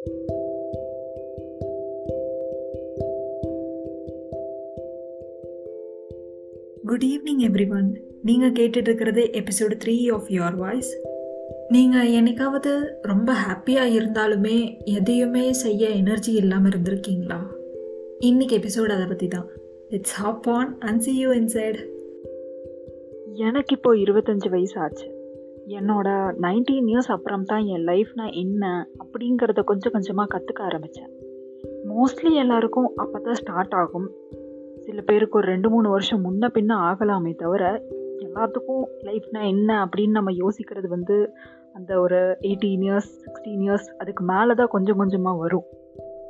Good evening every one நீங்கள் கேட்டுட்ருக்கிறது episode three of your voice நீங்கள் என்னைக்காவது ரொம்ப ஹாப்பியாக இருந்தாலுமே எதையுமே செய்ய எனர்ஜி இல்லாமல் இருந்திருக்கீங்களா? இன்னைக்கு எபிசோடு அதை பற்றி தான் it's hop on and see you inside எனக்கு இப்போ இருபத்தஞ்சி வயசு ஆச்சு. என்னோட நைன்டீன் இயர்ஸ் அப்புறம் தான் என் லைஃப்னா என்ன அப்படிங்கிறத கொஞ்சம் கொஞ்சமாக கற்றுக்க ஆரம்பித்தேன் மோஸ்ட்லி எல்லாருக்கும் அப்போ தான் ஸ்டார்ட் ஆகும். சில பேருக்கு ஒரு ரெண்டு மூணு வருஷம் முன்ன பின்ன ஆகலாமே தவிர எல்லாத்துக்கும் லைஃப்னா என்ன அப்படின்னு நம்ம யோசிக்கிறது வந்து அந்த ஒரு எயிட்டீன் இயர்ஸ் சிக்ஸ்டீன் இயர்ஸ் அதுக்கு மேலே தான் கொஞ்சம் கொஞ்சமாக வரும்.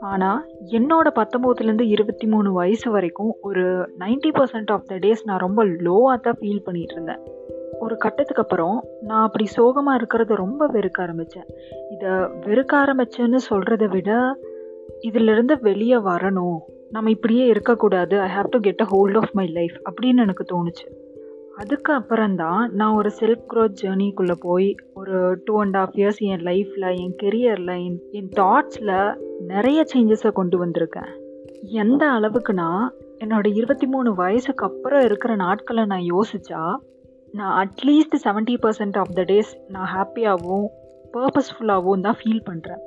ஆனால் என்னோட பத்தொம்போதுலேருந்து இருபத்தி மூணு வயசு வரைக்கும் ஒரு ninety percent of the days நான் ரொம்ப லோவாக தான் ஃபீல் பண்ணிகிட்டு இருந்தேன். ஒரு கட்டத்துக்கு அப்புறம் நான் அப்படி சோகமாக இருக்கிறத ரொம்ப வெறுக்க ஆரம்பித்தேன் இதை வெறுக்க ஆரம்பிச்சேன்னு சொல்கிறத விட இதிலிருந்து வெளியே வரணும். நம்ம இப்படியே இருக்கக்கூடாது. I have to get a hold of my life அப்படின்னு எனக்கு தோணுச்சு. அதுக்கு அப்புறம்தான் நான் ஒரு செல்ஃப் க்ரோத் ஜேர்னிக்குள்ளே போய் ஒரு டூ அண்ட் ஆஃப் இயர்ஸ் என் லைஃப்பில் என் கெரியரில் என் என் தாட்ஸில் நிறைய சேஞ்சஸை கொண்டு வந்திருக்கேன். எந்த அளவுக்குனா என்னோடய இருபத்தி மூணு வயசுக்கு அப்புறம் இருக்கிற நாட்களை நான் யோசித்தா நான் at least seventy percent of the days நான் ஹாப்பியாகவும் பர்பஸ்ஃபுல்லாகவும் தான் ஃபீல் பண்ணுறேன்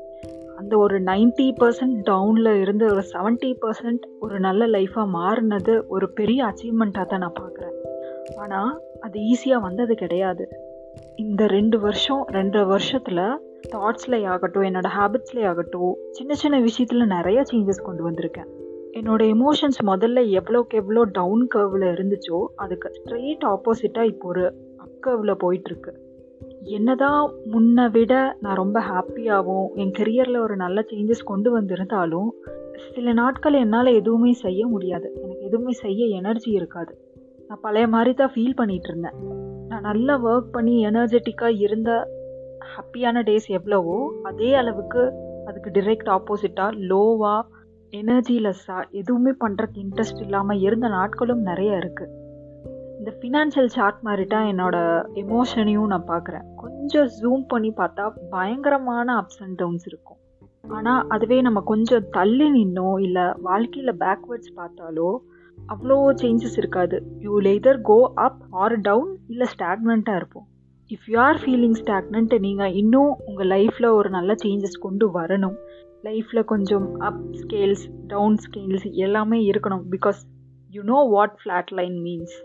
அந்த ஒரு நைன்ட்டி பர்சன்ட் டவுனில் இருந்து ஒரு செவன்ட்டி பர்சன்ட் ஒரு நல்ல லைஃப்பாக மாறினது ஒரு பெரிய அச்சீவ்மெண்ட்டாக தான் நான் பார்க்குறேன். ஆனால் அது ஈஸியாக வந்தது கிடையாது. இந்த ரெண்டு வருஷம் ரெண்டரை வருஷத்தில் தாட்ஸ்லேயே ஆகட்டும் என்னோடய ஹேபிட்ஸ்லேயே ஆகட்டும் சின்ன சின்ன விஷயத்தில் நிறைய சேஞ்சஸ் கொண்டு வந்திருக்கேன். என்னோடய எமோஷன்ஸ் முதல்ல எவ்வளோக்கு எவ்வளோ டவுன் கர்வில் இருந்துச்சோ அதுக்கு ஸ்ட்ரெயிட் ஆப்போசிட்டாக இப்போ ஒரு அப் கர்வில் போயிட்டுருக்கு. என்னதான் முன்னை விட நான் ரொம்ப ஹாப்பியாகவும் என் கெரியரில் ஒரு நல்ல சேஞ்சஸ் கொண்டு வந்திருந்தாலும் சில நாட்கள் என்னால் எதுவுமே செய்ய முடியாது. எனக்கு எதுவுமே செய்ய எனர்ஜி இருக்காது. நான் பழைய மாதிரி தான் ஃபீல் பண்ணிகிட்டு இருந்தேன். நான் நல்லா ஒர்க் பண்ணி எனர்ஜெட்டிக்காக இருந்த ஹாப்பியான டேஸ் எவ்வளவோ அதே அளவுக்கு அதுக்கு டிரெக்ட் ஆப்போசிட்டாக லோவாக எனர்ஜிலெஸ்ஸாக எதுவுமே பண்ணுறதுக்கு இன்ட்ரெஸ்ட் இல்லாமல் இருந்த நாட்களும் நிறைய இருக்குது இந்த ஃபினான்ஷியல் சார்ட் மாதிரி தான் என்னோடய எமோஷனையும் நான் பார்க்குறேன். கொஞ்சம் ஜூம் பண்ணி பார்த்தா பயங்கரமான அப்ஸ் அண்ட் டவுன்ஸ் இருக்கும். ஆனால் அதுவே நம்ம கொஞ்சம் தள்ளி நின்னோ இல்லை வாழ்க்கையில் பேக்வேர்ட்ஸ் பார்த்தாலோ அவ்வளோ சேஞ்சஸ் இருக்காது. You either go up or down இல்லை ஸ்டாக்னண்ட்டாக இருப்போம். If you are feeling stagnant நீங்கள் இன்னும் உங்கள் லைஃப்பில் ஒரு நல்ல சேஞ்சஸ் கொண்டு வரணும். லைஃப்பில் கொஞ்சம் அப் ஸ்கேல்ஸ் டவுன் ஸ்கேல்ஸ் எல்லாமே இருக்கணும். Because you know what flat line means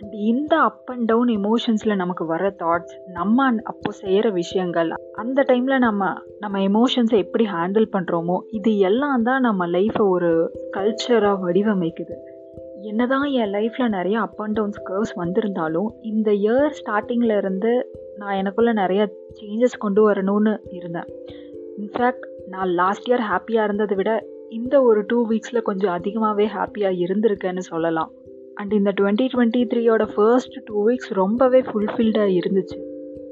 and இந்த அப் அண்ட் டவுன் எமோஷன்ஸில் நமக்கு வர தாட்ஸ் நம்ம அப்போ செய்கிற விஷயங்கள் அந்த டைமில் நம்ம நம்ம எமோஷன்ஸை எப்படி ஹேண்டில் பண்ணுறோமோ இது எல்லாம் தான் நம்ம லைஃப்பை ஒரு கல்ச்சராக வடிவமைக்குது. என்னதான் என் லைஃப்பில் நிறைய அப் அண்ட் டவுன்ஸ் கர்வ்ஸ் வந்திருந்தாலும் இந்த இயர் ஸ்டார்டிங்கில் இருந்து நான் எனக்குள்ளே நிறைய சேஞ்சஸ் கொண்டு வரணும்னு இருந்தேன். இன்ஃபேக்ட் நான் லாஸ்ட் இயர் ஹாப்பியாக இருந்ததை விட இந்த ஒரு டூ வீக்ஸில் கொஞ்சம் அதிகமாகவே ஹாப்பியாக இருந்திருக்கேன்னு சொல்லலாம். அண்ட் இந்த டுவெண்ட்டி டுவெண்ட்டி த்ரீயோட ஃபர்ஸ்ட் டூ வீக்ஸ் ரொம்பவே ஃபுல்ஃபில்டாக இருந்துச்சு.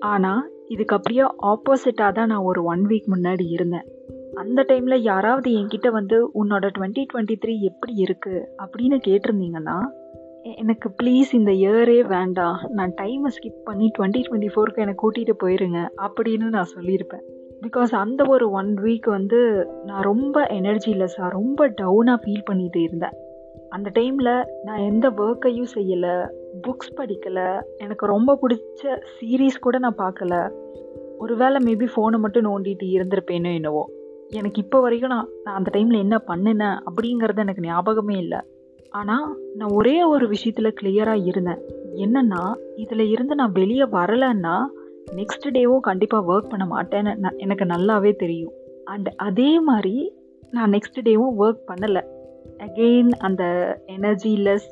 ஆனால் இதுக்கு அப்படியே ஆப்போசிட்டாக தான் நான் ஒரு ஒன் வீக் முன்னாடி இருந்தேன். அந்த டைமில் யாராவது என்கிட்ட வந்து உன்னோட டுவெண்ட்டி டுவெண்ட்டி த்ரீ எப்படி இருக்குது அப்படின்னு கேட்டிருந்தீங்கன்னா எனக்கு ப்ளீஸ் இந்த இயரே வேண்டாம். நான் டைமை ஸ்கிப் பண்ணி டுவெண்ட்டி டுவெண்ட்டி ஃபோருக்கு என்னை கூட்டிகிட்டு போயிருங்க. அப்படின்னு நான் சொல்லியிருப்பேன். பிகாஸ் அந்த ஒரு ஒன் வீக் வந்து நான் ரொம்ப எனர்ஜிலெஸ்ஸாக ரொம்ப டவுனாக ஃபீல் பண்ணிகிட்டு இருந்தேன். அந்த டைமில் நான் எந்த ஒர்க்கையும் செய்யலை புக்ஸ் படிக்கலை எனக்கு ரொம்ப பிடிச்ச சீரீஸ் கூட நான் பார்க்கல ஒருவேளை மேபி ஃபோனை மட்டும் நோண்டிட்டு இருந்திருப்பேனோ என்னவோ. எனக்கு இப்போ வரைக்கும் நான் நான் அந்த டைமில் என்ன பண்ணினேன் அப்படிங்கிறது எனக்கு ஞாபகமே இல்லை. ஆனால் நான் ஒரே ஒரு விஷயத்தில் கிளியராக இருந்தேன். என்னென்னா இதில் இருந்து நான் வெளியே வரலைன்னா நெக்ஸ்ட் டேவும் கண்டிப்பாக ஒர்க் பண்ண மாட்டேன்னு நான் எனக்கு நல்லாவே தெரியும். அண்ட் அதே மாதிரி நான் நெக்ஸ்ட் டேவும் ஒர்க் பண்ணலை. அகெயின் அந்த எனர்ஜிலெஸ்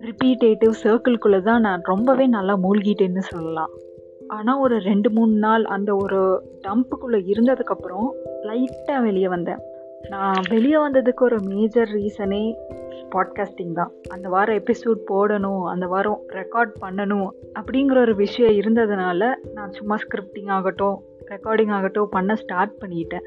ரிப்பீட்டேட்டிவ் சர்க்கிள்குள்ளே தான் நான் ரொம்பவே நல்லா மூழ்கிட்டேன்னு சொல்லலாம். ஆனால் ஒரு ரெண்டு மூணு நாள் அந்த ஒரு டம்ப்புக்குள்ளே இருந்ததுக்கப்புறம் லைட்டாக வெளியே வந்தேன். நான் வெளியே வந்ததுக்கு ஒரு மேஜர் ரீசனே பாட்காஸ்டிங் தான். அந்த வாரம் எபிசோட் போடணும் அந்த வாரம் ரெக்கார்ட் பண்ணணும் அப்படிங்கிற ஒரு விஷயம் இருந்ததுனால நான் சும்மா ஸ்கிரிப்டிங் ஆகட்டும் ரெக்கார்டிங் ஆகட்டும் பண்ண ஸ்டார்ட் பண்ணிட்டேன்.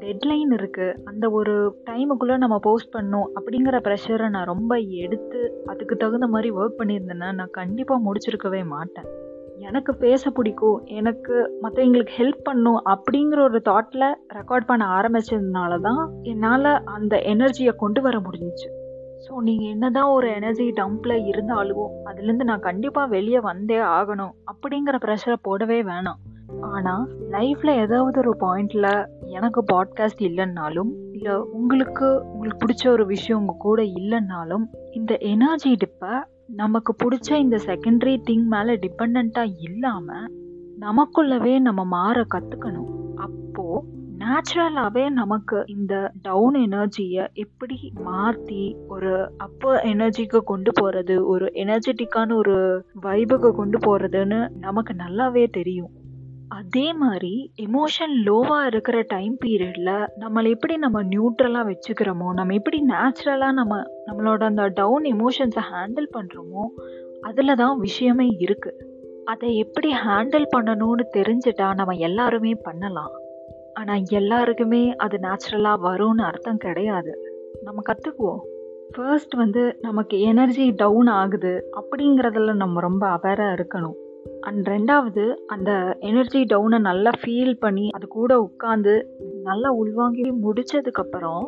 டெட்லைன் இருக்குது அந்த ஒரு டைமுக்குள்ளே நம்ம போஸ்ட் பண்ணணும் அப்படிங்கிற ப்ரெஷரை நான் ரொம்ப எடுத்து அதுக்கு தகுந்த மாதிரி ஒர்க் பண்ணியிருந்தேன்னா நான் கண்டிப்பாக முடிச்சிருக்கவே மாட்டேன். எனக்கு பேச பிடிக்கும் எனக்கு மற்றவங்களுக்கு ஹெல்ப் பண்ணும் அப்படிங்கிற ஒரு தாட்டில் ரெக்கார்ட் பண்ண ஆரம்பிச்சதுனால தான் என்னால் அந்த எனர்ஜியை கொண்டு வர முடிஞ்சிச்சு. ஸோ நீங்கள் என்னதான் ஒரு எனர்ஜி டம்ப்பில் இருந்தாலும் அதுலேருந்து நான் கண்டிப்பாக வெளியே வந்தே ஆகணும் அப்படிங்கிற ப்ரெஷரை போடவே வேணாம். ஆனால் லைஃப்பில் ஏதாவது ஒரு பாயிண்டில் எனக்கு பாட்காஸ்ட் இல்லைன்னாலும் இல்லை உங்களுக்கு உங்களுக்கு பிடிச்ச ஒரு விஷயம் உங்கள் கூட இல்லைன்னாலும் இந்த எனர்ஜி டிப்பை நமக்கு பிடிச்ச இந்த செகண்டரி திங் மேலே டிபெண்ட்டாக இல்லாமல் நமக்குள்ளவே நம்ம மாற கற்றுக்கணும் அப்போது நேச்சுரலாகவே நமக்கு இந்த டவுன் எனர்ஜியை எப்படி மாற்றி ஒரு அப்பர் எனர்ஜிக்கு கொண்டு போகிறது ஒரு எனர்ஜெட்டிக்கான ஒரு வைபுக்கு கொண்டு போகிறதுன்னு நமக்கு நல்லாவே தெரியும். அதே மாதிரி எமோஷன் லோவாக இருக்கிற டைம் பீரியடில் நம்மளை எப்படி நம்ம நியூட்ரலாக வச்சுக்கிறோமோ நம்ம எப்படி நேச்சுரலாக நம்ம நம்மளோட அந்த டவுன் எமோஷன்ஸை ஹேண்டில் பண்ணுறோமோ அதில் தான் விஷயமே இருக்குது அதை எப்படி ஹேண்டில் பண்ணணும்னு தெரிஞ்சுட்டா நம்ம எல்லாருமே பண்ணலாம். ஆனால் எல்லாருக்குமே அது நேச்சுரலாக வரும்னு அர்த்தம் கிடையாது. நம்ம கற்றுக்குவோம் ஃபர்ஸ்ட் வந்து நமக்கு எனர்ஜி டவுன் ஆகுது அப்படிங்கிறதுல நம்ம ரொம்ப அவேராக இருக்கணும். அண்ட் ரெண்டாவது அந்த எனர்ஜி டவுனை நல்லா ஃபீல் பண்ணி அது கூட உட்காந்து நல்லா உள்வாங்கி முடிச்சதுக்கப்புறம்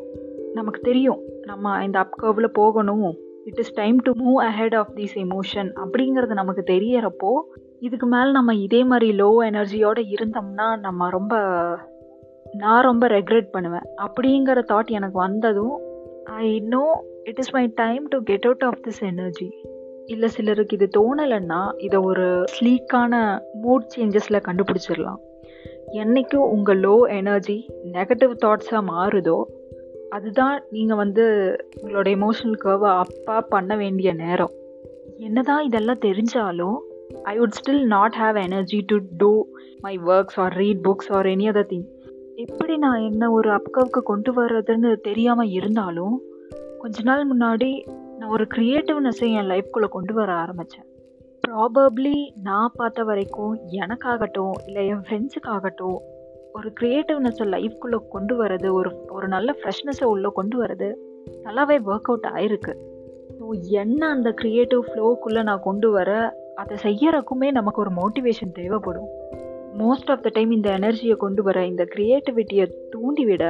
நமக்கு தெரியும் நம்ம இந்த அப்கர்வில் போகணும் it is time to move ahead of this emotion அப்படிங்கிறது நமக்கு தெரியறப்போ இதுக்கு மேலே நம்ம இதே மாதிரி லோ எனர்ஜியோடு இருந்தோம்னா நம்ம ரொம்ப நான் ரொம்ப ரெக்ரெட் பண்ணுவேன். அப்படிங்கிற தாட் எனக்கு வந்ததும் I know it is my time to get out of this energy இல்லை சிலருக்கு இது தோணலைன்னா இதை ஒரு ஸ்லீக்கான மூட் சேஞ்சஸில் கண்டுபிடிச்சிடலாம். என்றைக்கும் உங்கள் லோ எனர்ஜி நெகட்டிவ் தாட்ஸாக மாறுதோ அதுதான் நீங்கள் வந்து உங்களோட எமோஷனல் கர்வை அப்பா பண்ண வேண்டிய நேரம். என்னதான் இதெல்லாம் தெரிஞ்சாலும் I would still not have energy to do my works or read books or any other thing எப்படி நான் என்ன ஒரு அப்கவுக்கு கொண்டு வர்றதுன்னு தெரியாமல் இருந்தாலும் கொஞ்ச நாள் முன்னாடி நான் ஒரு க்ரியேட்டிவ்னஸை என் லைஃப்குள்ளே கொண்டு வர ஆரம்பித்தேன் ப்ராபப்ளி நான் பார்த்த வரைக்கும் எனக்காகட்டும் இல்லை என் ஃப்ரெண்ட்ஸுக்காகட்டும் ஒரு க்ரியேட்டிவ்னஸை லைஃப்குள்ளே கொண்டு வர்றது ஒரு ஒரு நல்ல ஃப்ரெஷ்னஸை உள்ளே கொண்டு வர்றது நல்லாவே ஒர்க் அவுட் ஆயிருக்கு. ஸோ என்ன அந்த க்ரியேட்டிவ் ஃப்ளோக்குள்ளே நான் கொண்டு வர அதை செய்யறக்குமே நமக்கு ஒரு மோட்டிவேஷன் தேவைப்படும். மோஸ்ட் ஆஃப் த டைம் இந்த எனர்ஜியை கொண்டு வர இந்த க்ரியேட்டிவிட்டியை தூண்டிவிட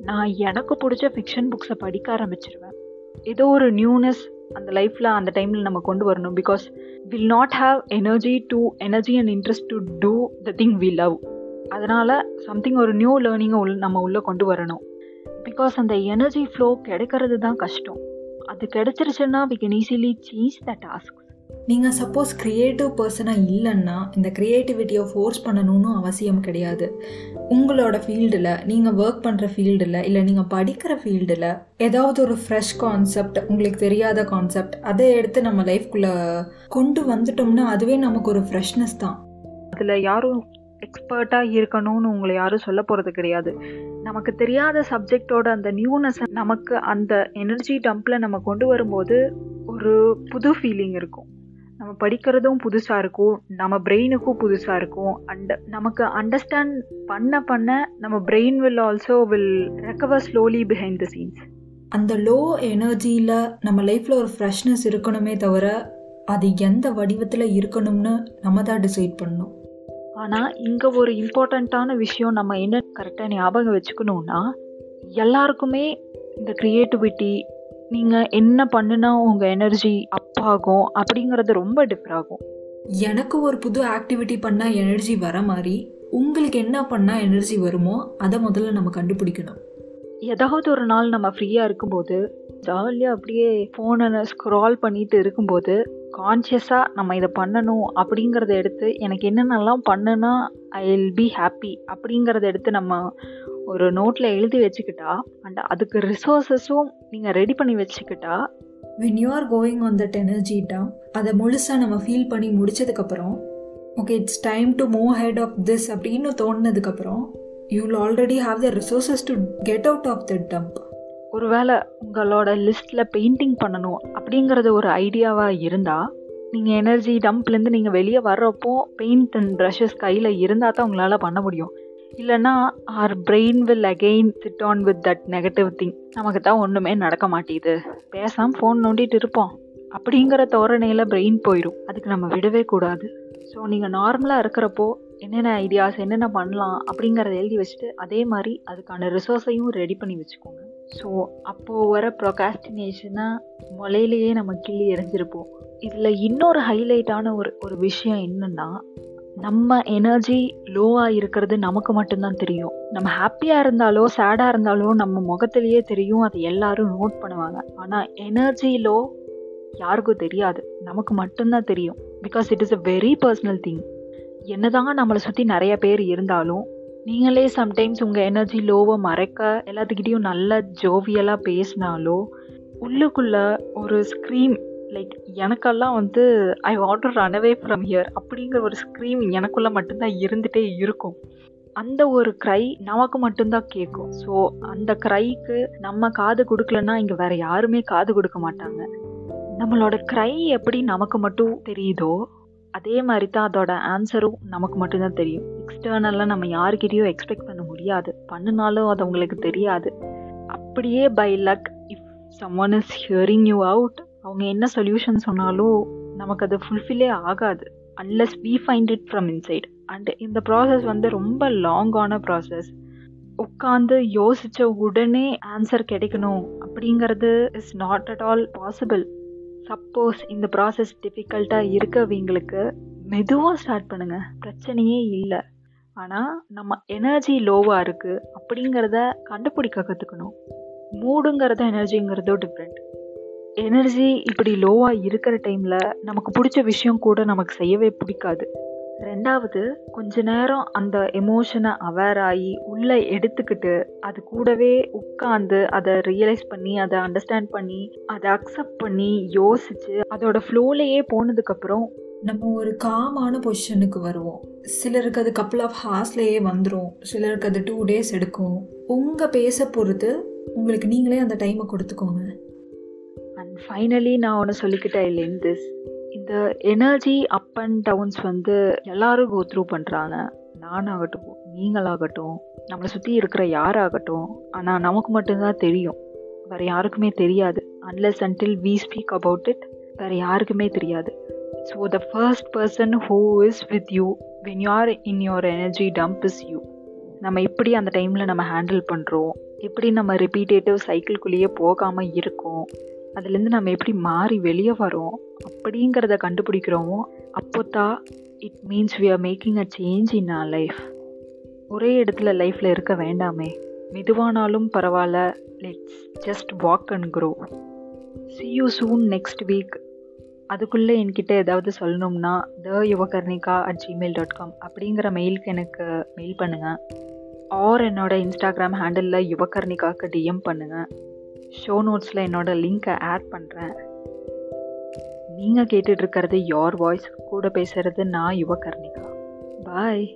நான் எனக்கு பிடிச்ச ஃபிக்ஷன் புக்ஸை படிக்க ஆரம்பிச்சிருவேன். ஏதோ ஒரு நியூனஸ் அந்த லைஃப்பில் அந்த டைமில் நம்ம கொண்டு வரணும். Because will not have energy to energy and interest to do the thing we love அதனால் சம்திங் ஒரு நியூ லேர்னிங்கை உள் நம்ம உள்ளே கொண்டு வரணும். பிகாஸ் அந்த எனர்ஜி ஃப்ளோ கிடைக்கிறது தான் கஷ்டம். அது கிடைச்சிருச்சுன்னா we can easily seize the task நீங்கள் சப்போஸ் க்ரியேட்டிவ் பர்சனாக இல்லைன்னா இந்த க்ரியேட்டிவிட்டியை ஃபோர்ஸ் பண்ணணும்னு அவசியம் கிடையாது. உங்களோட ஃபீல்டில் நீங்கள் ஒர்க் பண்ணுற ஃபீல்டில் இல்லை நீங்கள் படிக்கிற ஃபீல்டில் ஏதாவது ஒரு ஃப்ரெஷ் கான்செப்ட் உங்களுக்கு தெரியாத கான்செப்ட் அதை எடுத்து நம்ம லைஃப்குள்ளே கொண்டு வந்துட்டோம்னா அதுவே நமக்கு ஒரு ஃப்ரெஷ்னஸ் தான். அதில் யாரும் எக்ஸ்பர்ட்டாக இருக்கணும்னு உங்களை யாரும் சொல்ல போகிறது கிடையாது. நமக்கு தெரியாத சப்ஜெக்டோட அந்த நியூனஸ் நமக்கு அந்த எனர்ஜி டம்பில் நம்ம கொண்டு வரும்போது ஒரு புது ஃபீலிங் இருக்கும். படிக்கிறதும் புதுசாக இருக்கும் நம்ம பிரெயினுக்கும் புதுசாக இருக்கும். அண்ட் நமக்கு அண்டர்ஸ்டாண்ட் பண்ண பண்ண நம்ம brain will also will recover slowly behind the scenes அந்த லோ எனர்ஜியில் நம்ம லைஃப்பில் ஒரு ஃப்ரெஷ்னஸ் இருக்கணுமே தவிர அது எந்த வடிவத்தில் இருக்கணும்னு நம்ம தான் டிசைட் பண்ணணும். ஆனால் இங்கே ஒரு இம்பார்ட்டண்ட்டான விஷயம் நம்ம என்ன கரெக்டாக ஞாபகம் வச்சுக்கணுன்னா எல்லாருக்குமே இந்த க்ரியேட்டிவிட்டி நீங்கள் என்ன பண்ணுனா உங்கள் எனர்ஜி அப் ஆகும் அப்படிங்கிறது ரொம்ப டிஃபர் ஆகும். எனக்கு ஒரு புது ஆக்டிவிட்டி பண்ணால் எனர்ஜி வர மாதிரி உங்களுக்கு என்ன பண்ணால் எனர்ஜி வருமோ அதை முதல்ல நம்ம கண்டுபிடிக்கணும். ஏதாவது ஒரு நாள் நம்ம ஃப்ரீயாக இருக்கும்போது ஜாலியாக அப்படியே ஃபோனை ஸ்க்ரால் பண்ணிட்டு இருக்கும்போது கான்ஷியஸாக நம்ம இதை பண்ணணும் அப்படிங்கிறத எடுத்து எனக்கு என்னென்னலாம் பண்ணுனா ஐ வில் பி ஹாப்பி அப்படிங்கிறத எடுத்து நம்ம ஒரு நோட்டில் எழுதி வச்சுக்கிட்டா அண்ட் அதுக்கு ரிசோர்ஸஸும் நீங்கள் ரெடி பண்ணி வச்சுக்கிட்டா when you are going on that energy dump அதை முழுசாக நம்ம ஃபீல் பண்ணி முடிச்சதுக்கப்புறம் okay it's time to move head of this அப்படின்னு தோணுனதுக்கப்புறம் you will already have the resources to get out of that dump ஒருவேளை உங்களோட லிஸ்ட்டில் பெயிண்டிங் பண்ணணும் அப்படிங்கிறது ஒரு ஐடியாவாக இருந்தால் நீங்கள் எனர்ஜி டம்ப்லேருந்து நீங்கள் வெளியே வர்றப்போ பெயிண்ட் அண்ட் ப்ரஷஸ் கையில் இருந்தால் தான் உங்களால் பண்ண முடியும். இல்லைன்னா our brain will again sit on with that negative thing நமக்கு தான் ஒன்றுமே நடக்க மாட்டேது பேசாமல் ஃபோன் நோண்டிட்டு இருப்போம். அப்படிங்கிற தோரணையில் பிரெயின் போயிடும் அதுக்கு நம்ம விடவே கூடாது. ஸோ நீங்கள் நார்மலாக இருக்கிறப்போ என்னென்ன ஐடியாஸ் என்னென்ன பண்ணலாம் அப்படிங்கிறத எழுதி வச்சுட்டு அதே மாதிரி அதுக்கான ரிசோர்ஸையும் ரெடி பண்ணி வச்சுக்கோங்க. ஸோ அப்போது வர ப்ரொகாஸ்டினேஷனை முளையிலேயே நம்ம கிள்ளி எறிஞ்சிருப்போம். இதில் இன்னொரு ஹைலைட்டான ஒரு ஒரு விஷயம் என்னென்னா நம்ம எனர்ஜி லோவாக இருக்கிறது நமக்கு மட்டும்தான் தெரியும். நம்ம ஹாப்பியாக இருந்தாலோ சேடாக இருந்தாலோ நம்ம முகத்திலேயே தெரியும். அதை எல்லாரும் நோட் பண்ணுவாங்க. ஆனால் எனர்ஜி லோ யாருக்கும் தெரியாது. நமக்கு மட்டும்தான் தெரியும். Because it is a very personal thing என்னதான் நம்மளை சுற்றி நிறைய பேர் இருந்தாலும் நீங்களே சம்டைம்ஸ் உங்கள் எனர்ஜி லோவை மறைக்க எல்லாத்துக்கிட்டேயும் நல்ல ஜோவியலாக பேசினாலோ உள்ளுக்குள்ள ஒரு ஸ்க்ரீம் லைக் எனக்கெல்லாம் வந்து I want to run away from here அப்படிங்கிற ஒரு ஸ்க்ரீம் எனக்குள்ளே மட்டும்தான் இருந்துகிட்டே இருக்கும். அந்த ஒரு க்ரை நமக்கு மட்டும்தான் கேட்கும். ஸோ அந்த க்ரைக்கு நம்ம காது கொடுக்கலன்னா இங்கே வேற யாருமே காது கொடுக்க மாட்டாங்க. நம்மளோட க்ரை எப்படி நமக்கு மட்டும் தெரியுதோ அதே மாதிரி தான் அதோட ஆன்சரும் நமக்கு மட்டும்தான் தெரியும். எக்ஸ்டர்னலாக நம்ம யாருக்கிட்டேயும் எக்ஸ்பெக்ட் பண்ண முடியாது. பண்ணினாலும் அது அவங்களுக்கு தெரியாது. அப்படியே by luck if someone is hearing you out அவங்க என்ன சொல்யூஷன் சொன்னாலும் நமக்கு அது ஃபுல்ஃபில்லே ஆகாது. Unless we find it from inside and இந்த ப்ராசஸ் வந்து ரொம்ப லாங்கான ப்ராசஸ் உட்காந்து யோசித்த உடனே ஆன்சர் கிடைக்கணும் அப்படிங்கிறது is not at all possible suppose இந்த ப்ராசஸ் டிஃபிகல்ட்டாக இருக்கவங்களுக்கு மெதுவாக ஸ்டார்ட் பண்ணுங்கள் பிரச்சனையே இல்லை. ஆனால் நம்ம எனர்ஜி லோவாக இருக்குது அப்படிங்கிறத கண்டுபிடிக்க கற்றுக்கணும் மூடுங்கிறத எனர்ஜிங்கிறதோ டிஃப்ரெண்ட் எனர்ஜி இப்படி லோவாக இருக்கிற டைமில் நமக்கு பிடிச்ச விஷயம் கூட நமக்கு செய்யவே பிடிக்காது. ரெண்டாவது கொஞ்ச நேரம் அந்த எமோஷனை அவேர் ஆகி உள்ளே எடுத்துக்கிட்டு அது கூடவே உட்காந்து அதை ரியலைஸ் பண்ணி அதை அண்டர்ஸ்டாண்ட் பண்ணி அதை அக்செப்ட் பண்ணி யோசிச்சு அதோட ஃப்ளோலையே போனதுக்கப்புறம் நம்ம ஒரு காமான பொசிஷனுக்கு வருவோம். சிலருக்கு அது கப்புள் ஆஃப் ஹார்ஸ்லேயே வந்துடும் சிலருக்கு அது டூ டேஸ் எடுக்கும். உங்கள் பேச பொறுத்து உங்களுக்கு நீங்களே அந்த டைமை கொடுத்துக்கோங்க. அண்ட் ஃபைனலி நான் ஒன்று சொல்லிக்கிட்டேன் இல்லைன் திஸ் இந்த எனர்ஜி அப் அண்ட் டவுன்ஸ் வந்து எல்லாரும் கோ த்ரூ பண்ணுறாங்க நானாகட்டும் நீங்களாகட்டும் நம்மளை சுற்றி இருக்கிற யாராகட்டும் ஆனால் நமக்கு மட்டும்தான் தெரியும். வேறு யாருக்குமே தெரியாது. Unless until we speak about it வேறு யாருக்குமே தெரியாது. So the first person who is with you when you are in your energy dump is you நம்ம எப்படி அந்த டைமில் நம்ம ஹேண்டில் பண்ணுறோம் எப்படி நம்ம ரிப்பீட்டேட்டிவ் சைக்கிள்குள்ளேயே போகாமல் இருக்கோம்? அதுலேருந்து நம்ம எப்படி மாறி வெளியே வரோம் அப்படிங்கிறத கண்டுபிடிக்கிறோமோ அப்போ தான் it means we are making a change in our life ஒரே இடத்துல லைஃப்பில் இருக்க வேண்டாமே. மெதுவானாலும் பரவாயில்ல. Let's just walk and grow see you soon next week அதுக்குள்ளே என்கிட்ட ஏதாவது சொல்லணும்னா the Yuvakarnika at Gmail dot com அப்படிங்கிற மெயிலுக்கு எனக்கு மெயில் பண்ணுங்கள் ஆர் என்னோட இன்ஸ்டாகிராம் ஹேண்டிலில் யுவகர்ணிகாவுக்கு டிஎம் பண்ணுங்கள் ஷோ நோட்ஸில் என்னோடய லிங்க்கை ஆட் பண்ணுறேன் நீங்கள் கேட்டுட்ருக்கிறது யோர் வாய்ஸ் கூட பேசுகிறது நான் யுவகர்ணிகா பாய்